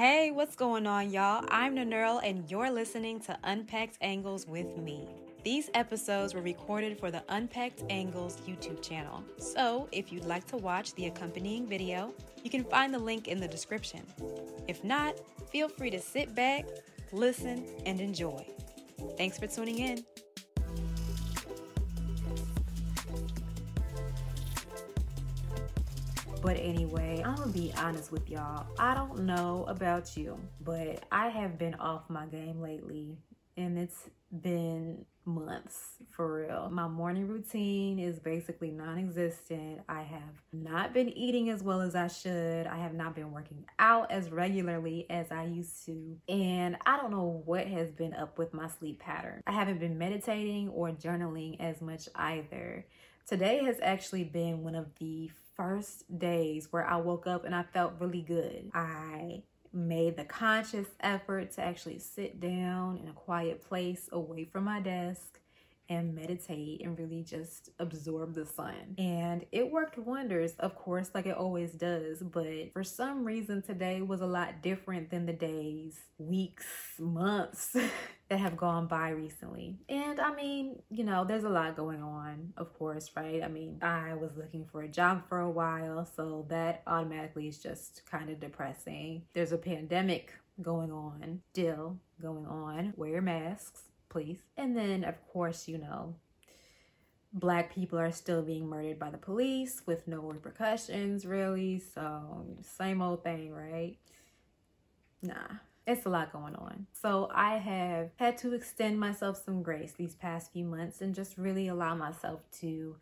Hey, what's going on, y'all? I'm Nanurl, and you're listening to Unpacked Angles with me. These episodes were recorded for the Unpacked Angles YouTube channel. So, if you'd like to watch the accompanying video, you can find the link in the description. If not, feel free to sit back, listen, and enjoy. Thanks for tuning in. But anyway, I'm gonna be honest with y'all. I don't know about you, but I have been off my game lately, and it's been months for real. My morning routine is basically non existent. I have not been eating as well as I should. I have not been working out as regularly as I used to. And I don't know what has been up with my sleep pattern. I haven't been meditating or journaling as much either. Today has actually been one of the first days where I woke up and I felt really good. I made the conscious effort to actually sit down in a quiet place away from my desk and meditate and really just absorb the sun. And it worked wonders, of course, like it always does. But for some reason, today was a lot different than the days, weeks, months that have gone by recently. And I mean, you know, there's a lot going on, of course, right? I mean, I was looking for a job for a while, so that automatically is just kind of depressing. There's a pandemic going on, still going on. Wear masks please. And then, of course, you know, black people are still being murdered by the police with no repercussions, really. So, same old thing, right? Nah, it's a lot going on. So, I have had to extend myself some grace these past few months and just really allow myself to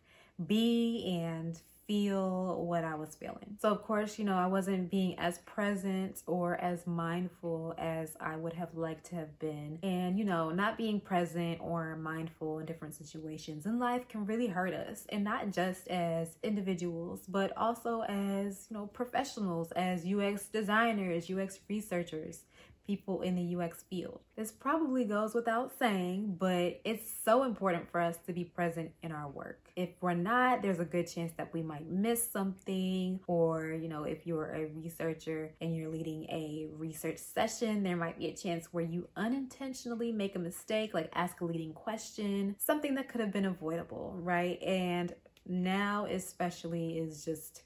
be and feel what I was feeling. So, of course, you know, I wasn't being as present or as mindful as I would have liked to have been. And, you know, not being present or mindful in different situations in life can really hurt us. And not just as individuals, but also as, you know, professionals, as UX designers, UX researchers people in the UX field. This probably goes without saying, but it's so important for us to be present in our work. If we're not, there's a good chance that we might miss something, or, you know, if you're a researcher and you're leading a research session, there might be a chance where you unintentionally make a mistake, like ask a leading question, something that could have been avoidable, right? And now, especially, is just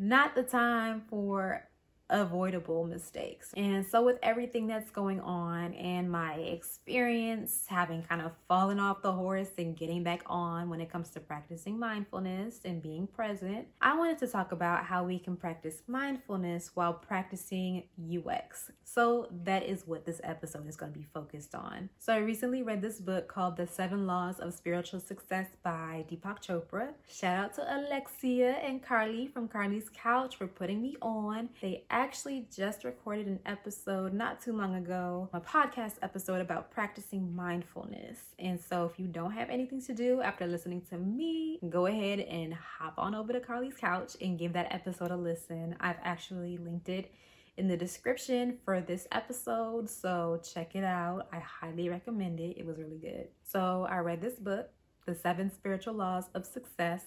not the time for avoidable mistakes. And so, with everything that's going on and my experience having kind of fallen off the horse and getting back on when it comes to practicing mindfulness and being present, I wanted to talk about how we can practice mindfulness while practicing UX. So, that is what this episode is going to be focused on. So, I recently read this book called The Seven Laws of Spiritual Success by Deepak Chopra. Shout out to Alexia and Carly from Carly's Couch for putting me on. They actually just recorded an episode not too long ago, a podcast episode about practicing mindfulness. And so if you don't have anything to do after listening to me, go ahead and hop on over to Carly's couch and give that episode a listen. I've actually linked it in the description for this episode, so check it out. I highly recommend it. It was really good. So I read this book, The Seven Spiritual Laws of Success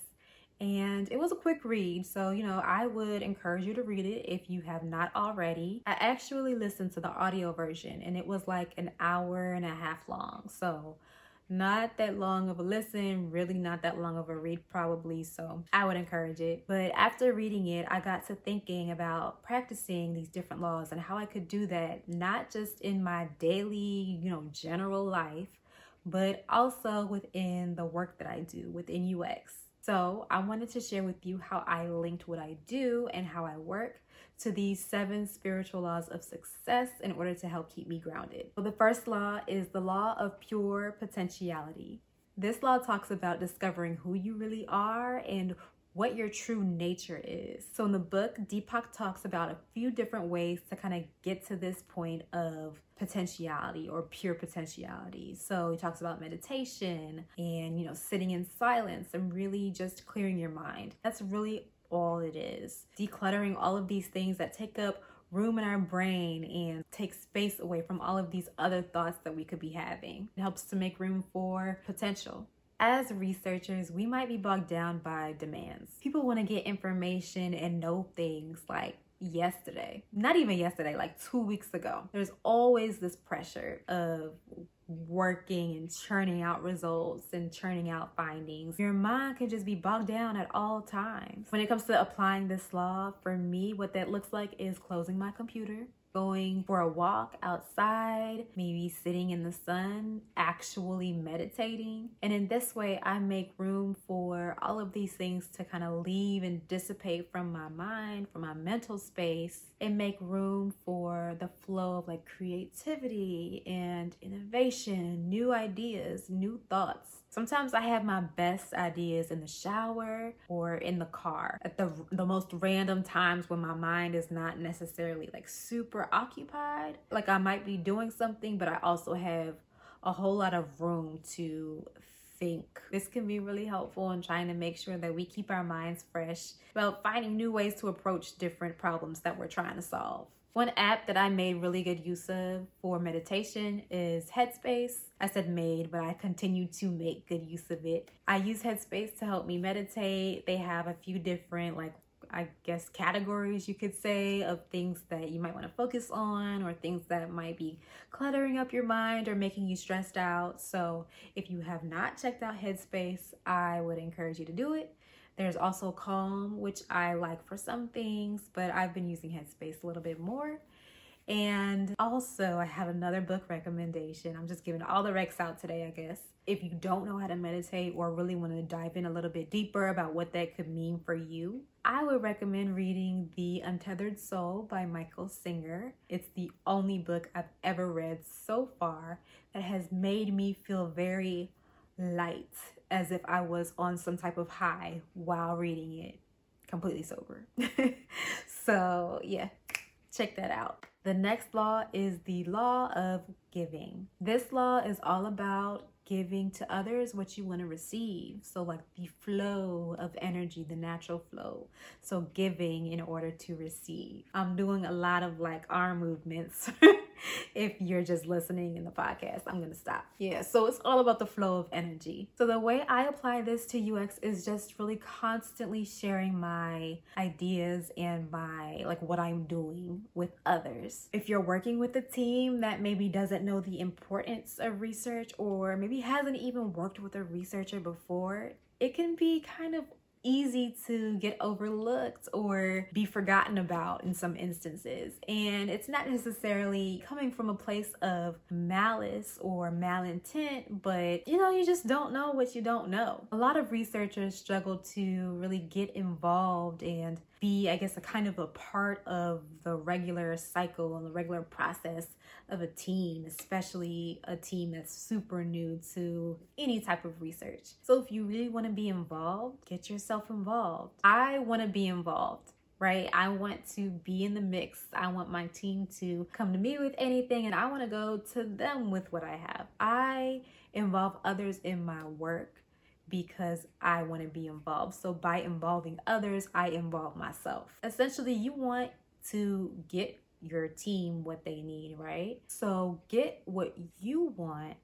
and it was a quick read. So, you know, I would encourage you to read it if you have not already. I actually listened to the audio version and it was like an hour and a half long. So, not that long of a listen, really not that long of a read, probably. So I would encourage it. But after reading it, I got to thinking about practicing these different laws and how I could do that, not just in my daily, you know, general life, but also within the work that I do within UX. So, I wanted to share with you how I linked what I do and how I work to these seven spiritual laws of success in order to help keep me grounded. So, the first law is the law of pure potentiality. This law talks about discovering who you really are and what your true nature is. So, in the book, Deepak talks about a few different ways to kind of get to this point of potentiality or pure potentiality. So, he talks about meditation and, you know, sitting in silence and really just clearing your mind. That's really all it is. Decluttering all of these things that take up room in our brain and take space away from all of these other thoughts that we could be having. It helps to make room for potential as researchers, we might be bogged down by demands. People want to get information and know things like yesterday. Not even yesterday, like two weeks ago. There's always this pressure of working and churning out results and churning out findings. Your mind can just be bogged down at all times. When it comes to applying this law, for me, what that looks like is closing my computer, going for a walk outside, maybe sitting in the sun, actually meditating. And in this way, I make room for all of these things to kind of leave and dissipate from my mind, from my mental space, and make room for the flow of like creativity and innovation, new ideas, new thoughts. Sometimes I have my best ideas in the shower or in the car at the the most random times when my mind is not necessarily like super occupied. Like I might be doing something, but I also have a whole lot of room to think. This can be really helpful in trying to make sure that we keep our minds fresh about finding new ways to approach different problems that we're trying to solve. One app that I made really good use of for meditation is Headspace. I said made, but I continue to make good use of it. I use Headspace to help me meditate. They have a few different, like, I guess, categories you could say of things that you might want to focus on or things that might be cluttering up your mind or making you stressed out. So, if you have not checked out Headspace, I would encourage you to do it. There's also Calm, which I like for some things, but I've been using Headspace a little bit more. And also, I have another book recommendation. I'm just giving all the recs out today, I guess. If you don't know how to meditate or really want to dive in a little bit deeper about what that could mean for you, I would recommend reading The Untethered Soul by Michael Singer. It's the only book I've ever read so far that has made me feel very light as if I was on some type of high while reading it completely sober. so, yeah, check that out. The next law is the law of giving. This law is all about giving to others what you want to receive. So, like the flow of energy, the natural flow. So, giving in order to receive. I'm doing a lot of like arm movements. if you're just listening in the podcast, I'm going to stop. Yeah, so it's all about the flow of energy. So, the way I apply this to UX is just really constantly sharing my ideas and my like what I'm doing with others. If you're working with a team that maybe doesn't know the importance of research or maybe hasn't even worked with a researcher before, it can be kind of easy to get overlooked or be forgotten about in some instances. And it's not necessarily coming from a place of malice or malintent, but you know, you just don't know what you don't know. A lot of researchers struggle to really get involved and be, I guess, a kind of a part of the regular cycle and the regular process of a team, especially a team that's super new to any type of research. So if you really want to be involved, get yourself involved. I want to be involved right? I want to be in the mix. I want my team to come to me with anything and I want to go to them with what I have. I involve others in my work because I want to be involved. So by involving others, I involve myself. Essentially, you want to get your team what they need, right? So get what you want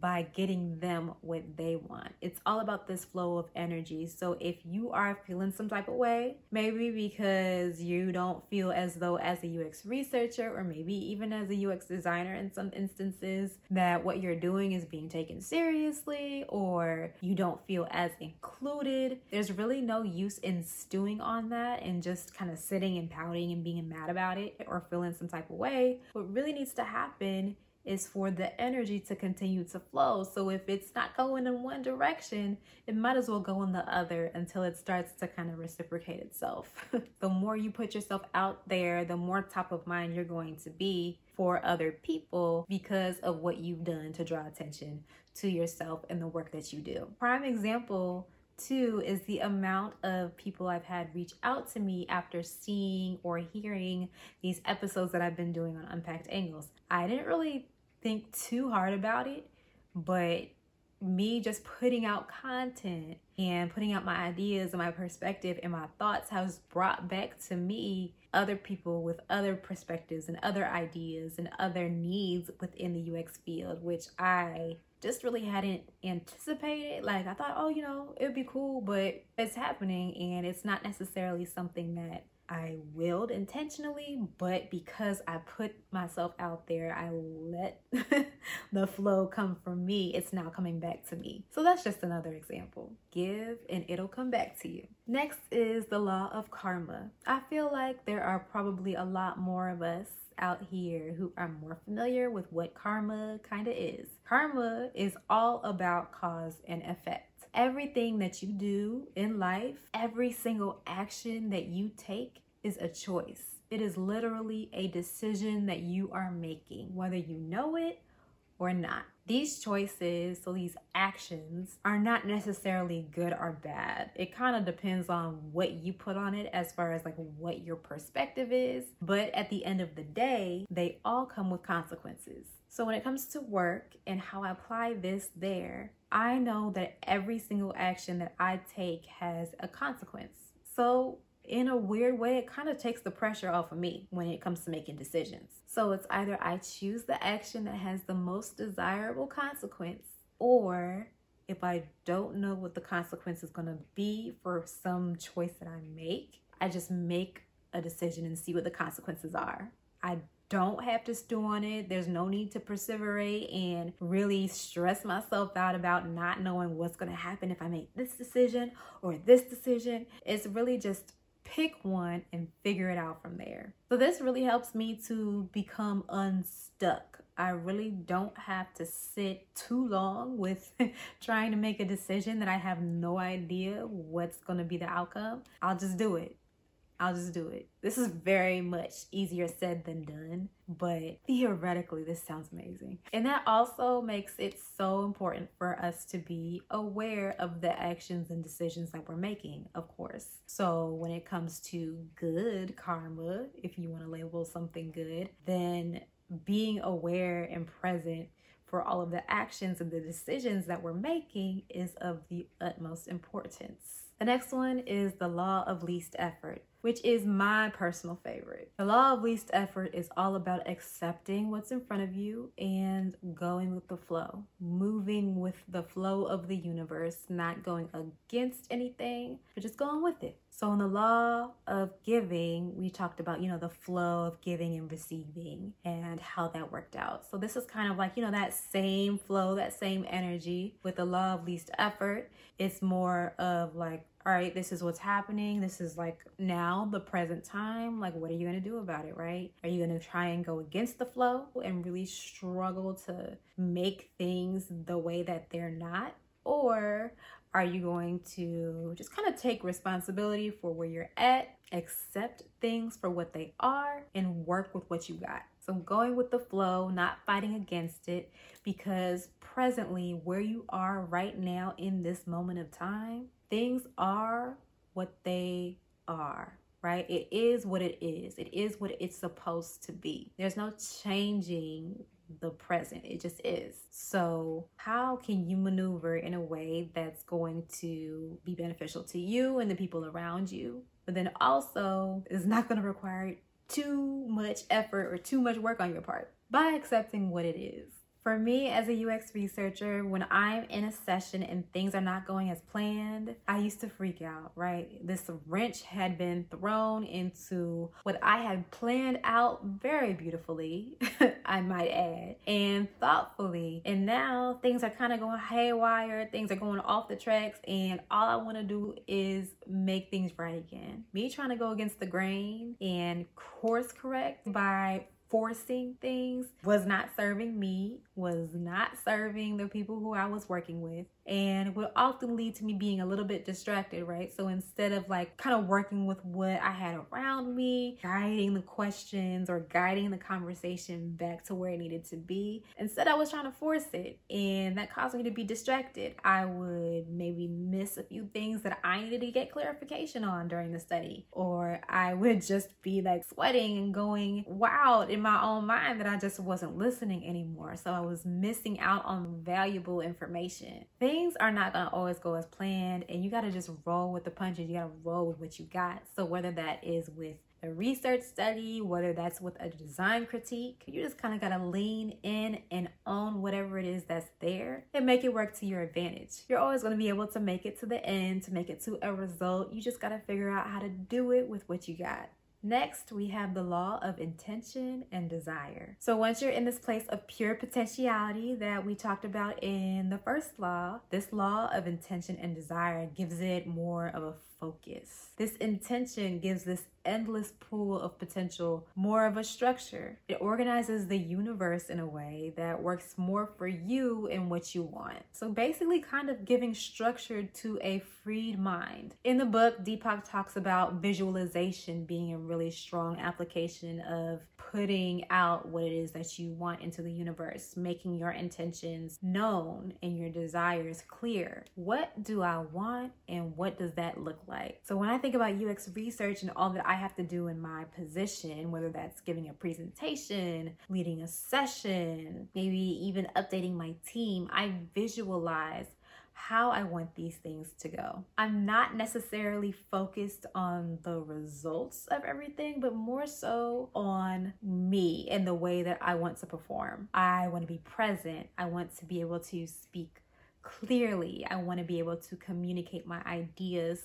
by getting them what they want. It's all about this flow of energy. So if you are feeling some type of way, maybe because you don't feel as though as a UX researcher or maybe even as a UX designer in some instances that what you're doing is being taken seriously or you don't feel as included, there's really no use in stewing on that and just kind of sitting and pouting and being mad about it or feeling some type of way. What really needs to happen is for the energy to continue to flow. So if it's not going in one direction, it might as well go in the other until it starts to kind of reciprocate itself. the more you put yourself out there, the more top of mind you're going to be for other people because of what you've done to draw attention to yourself and the work that you do. Prime example Two is the amount of people I've had reach out to me after seeing or hearing these episodes that I've been doing on Unpacked Angles. I didn't really think too hard about it, but me just putting out content and putting out my ideas and my perspective and my thoughts has brought back to me other people with other perspectives and other ideas and other needs within the UX field, which I just really hadn't anticipated. Like I thought, oh, you know, it would be cool, but it's happening and it's not necessarily something that I willed intentionally, but because I put myself out there, I let the flow come from me, it's now coming back to me. So that's just another example. Give and it'll come back to you. Next is the law of karma. I feel like there are probably a lot more of us out here who are more familiar with what karma kind of is. Karma is all about cause and effect everything that you do in life, every single action that you take is a choice. It is literally a decision that you are making, whether you know it or not. These choices, so these actions, are not necessarily good or bad. It kind of depends on what you put on it as far as like what your perspective is. But at the end of the day, they all come with consequences. So when it comes to work and how I apply this there, I know that every single action that I take has a consequence. So, in a weird way, it kind of takes the pressure off of me when it comes to making decisions. So, it's either I choose the action that has the most desirable consequence, or if I don't know what the consequence is going to be for some choice that I make, I just make a decision and see what the consequences are. I don't have to stew on it. There's no need to perseverate and really stress myself out about not knowing what's going to happen if I make this decision or this decision. It's really just pick one and figure it out from there. So, this really helps me to become unstuck. I really don't have to sit too long with trying to make a decision that I have no idea what's going to be the outcome. I'll just do it. I'll just do it. This is very much easier said than done, but theoretically, this sounds amazing. And that also makes it so important for us to be aware of the actions and decisions that we're making, of course. So, when it comes to good karma, if you want to label something good, then being aware and present for all of the actions and the decisions that we're making is of the utmost importance. The next one is the law of least effort which is my personal favorite. The law of least effort is all about accepting what's in front of you and going with the flow, moving with the flow of the universe, not going against anything, but just going with it. So, in the law of giving, we talked about, you know, the flow of giving and receiving and how that worked out. So, this is kind of like, you know, that same flow, that same energy with the law of least effort. It's more of like all right, this is what's happening. This is like now the present time. Like, what are you going to do about it, right? Are you going to try and go against the flow and really struggle to make things the way that they're not? Or are you going to just kind of take responsibility for where you're at, accept things for what they are, and work with what you got? So, going with the flow, not fighting against it, because presently, where you are right now in this moment of time, things are what they are right? It is what it is. It is what it's supposed to be. There's no changing the present. It just is. So, how can you maneuver in a way that's going to be beneficial to you and the people around you? But then also is not going to require too much effort or too much work on your part by accepting what it is. For me, as a UX researcher, when I'm in a session and things are not going as planned, I used to freak out, right? This wrench had been thrown into what I had planned out very beautifully, I might add, and thoughtfully. And now things are kind of going haywire, things are going off the tracks, and all I want to do is make things right again. Me trying to go against the grain and course correct by forcing things was not serving me, was not serving the people who I was working with and would often lead to me being a little bit distracted, right? So instead of like kind of working with what I had around me, guiding the questions or guiding the conversation back to where it needed to be, instead I was trying to force it and that caused me to be distracted. I would maybe miss a few things that I needed to get clarification on during the study, or I would just be like sweating and going wild in my own mind that I just wasn't listening anymore. So I was missing out on valuable information. Things things are not going to always go as planned and you got to just roll with the punches. You got to roll with what you got. So whether that is with a research study, whether that's with a design critique, you just kind of got to lean in and own whatever it is that's there and make it work to your advantage. You're always going to be able to make it to the end, to make it to a result. You just got to figure out how to do it with what you got. Next, we have the law of intention and desire. So, once you're in this place of pure potentiality that we talked about in the first law, this law of intention and desire gives it more of a focus. This intention gives this endless pool of potential more of a structure. It organizes the universe in a way that works more for you and what you want. So basically, kind of giving structure to a freed mind. In the book, Deepak talks about visualization being a really strong application of putting out what it is that you want into the universe, making your intentions known and your desires clear. What do I want and what does that look like? So when I think about UX research and all that I have to do in my position, whether that's giving a presentation, leading a session, maybe even updating my team, I visualize how I want these things to go. I'm not necessarily focused on the results of everything, but more so on me and the way that I want to perform. I want to be present. I want to be able to speak clearly. I want to be able to communicate my ideas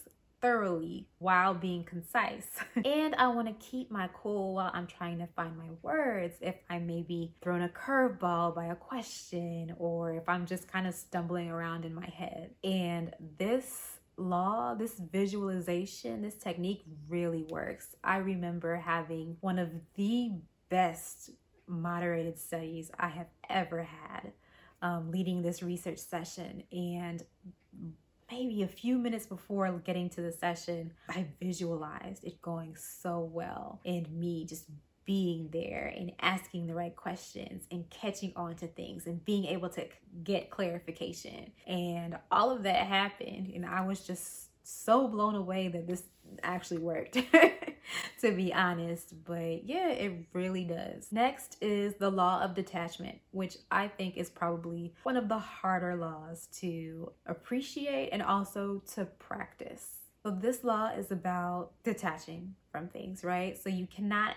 thoroughly while being concise. and I want to keep my cool while I'm trying to find my words if I may be thrown a curveball by a question or if I'm just kind of stumbling around in my head. And this law, this visualization, this technique really works. I remember having one of the best moderated studies I have ever had um, leading this research session. And maybe a few minutes before getting to the session, I visualized it going so well and me just being there and asking the right questions and catching on to things and being able to get clarification. And all of that happened, and I was just so blown away that this actually worked. to be honest. But yeah, it really does. Next is the law of detachment, which I think is probably one of the harder laws to appreciate and also to practice. So, this law is about detaching from things, right? So, you cannot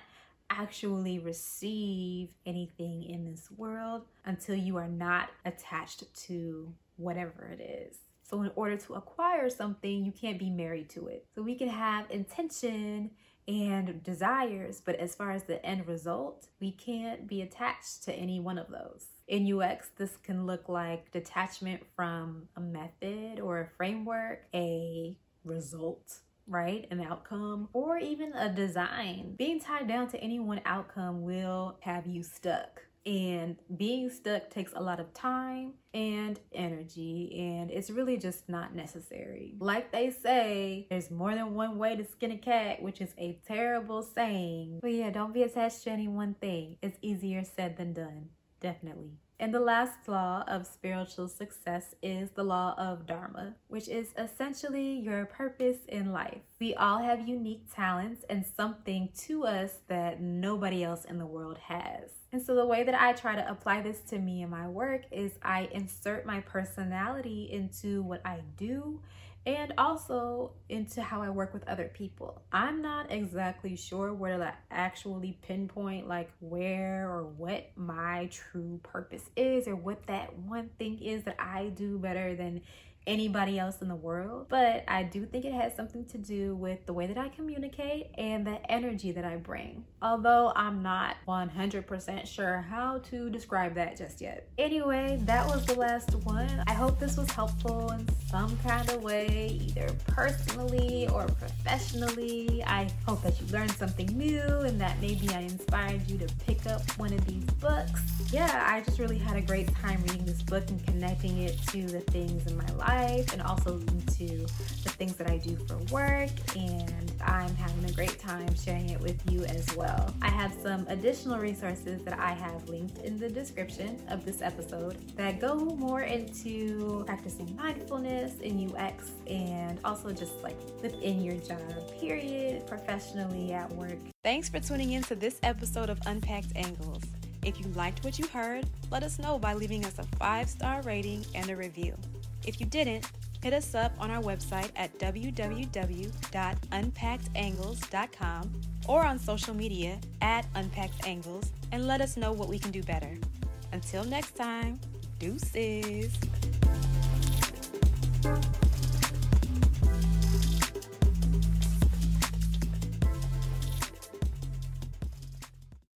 actually receive anything in this world until you are not attached to whatever it is. So, in order to acquire something, you can't be married to it. So, we can have intention and desires, but as far as the end result, we can't be attached to any one of those. In UX, this can look like detachment from a method or a framework, a result, right? An outcome, or even a design. Being tied down to any one outcome will have you stuck. And being stuck takes a lot of time and energy, and it's really just not necessary. Like they say, there's more than one way to skin a cat, which is a terrible saying. But yeah, don't be attached to any one thing. It's easier said than done. Definitely. And the last law of spiritual success is the law of Dharma, which is essentially your purpose in life. We all have unique talents and something to us that nobody else in the world has. And so, the way that I try to apply this to me and my work is I insert my personality into what I do and also into how I work with other people. I'm not exactly sure where to actually pinpoint like where or what my true purpose is or what that one thing is that I do better than anybody else in the world, but I do think it has something to do with the way that I communicate and the energy that I bring. Although I'm not 100% sure how to describe that just yet. Anyway, that was the last one. I hope this was helpful in some kind of way, either personally or professionally. I hope that you learned something new and that maybe I inspired you to pick up one of these books. Yeah, I just really had a great time reading this book and connecting it to the things in my life life and also into the things that I do for work. And I'm having a great time sharing it with you as well. I have some additional resources that I have linked in the description of this episode that go more into practicing mindfulness in UX and also just like within your job, period, professionally at work. Thanks for tuning in to this episode of Unpacked Angles. If you liked what you heard, let us know by leaving us a five star rating and a review. If you didn't, hit us up on our website at www.unpackedangles.com or on social media at Unpacked Angles and let us know what we can do better. Until next time, deuces.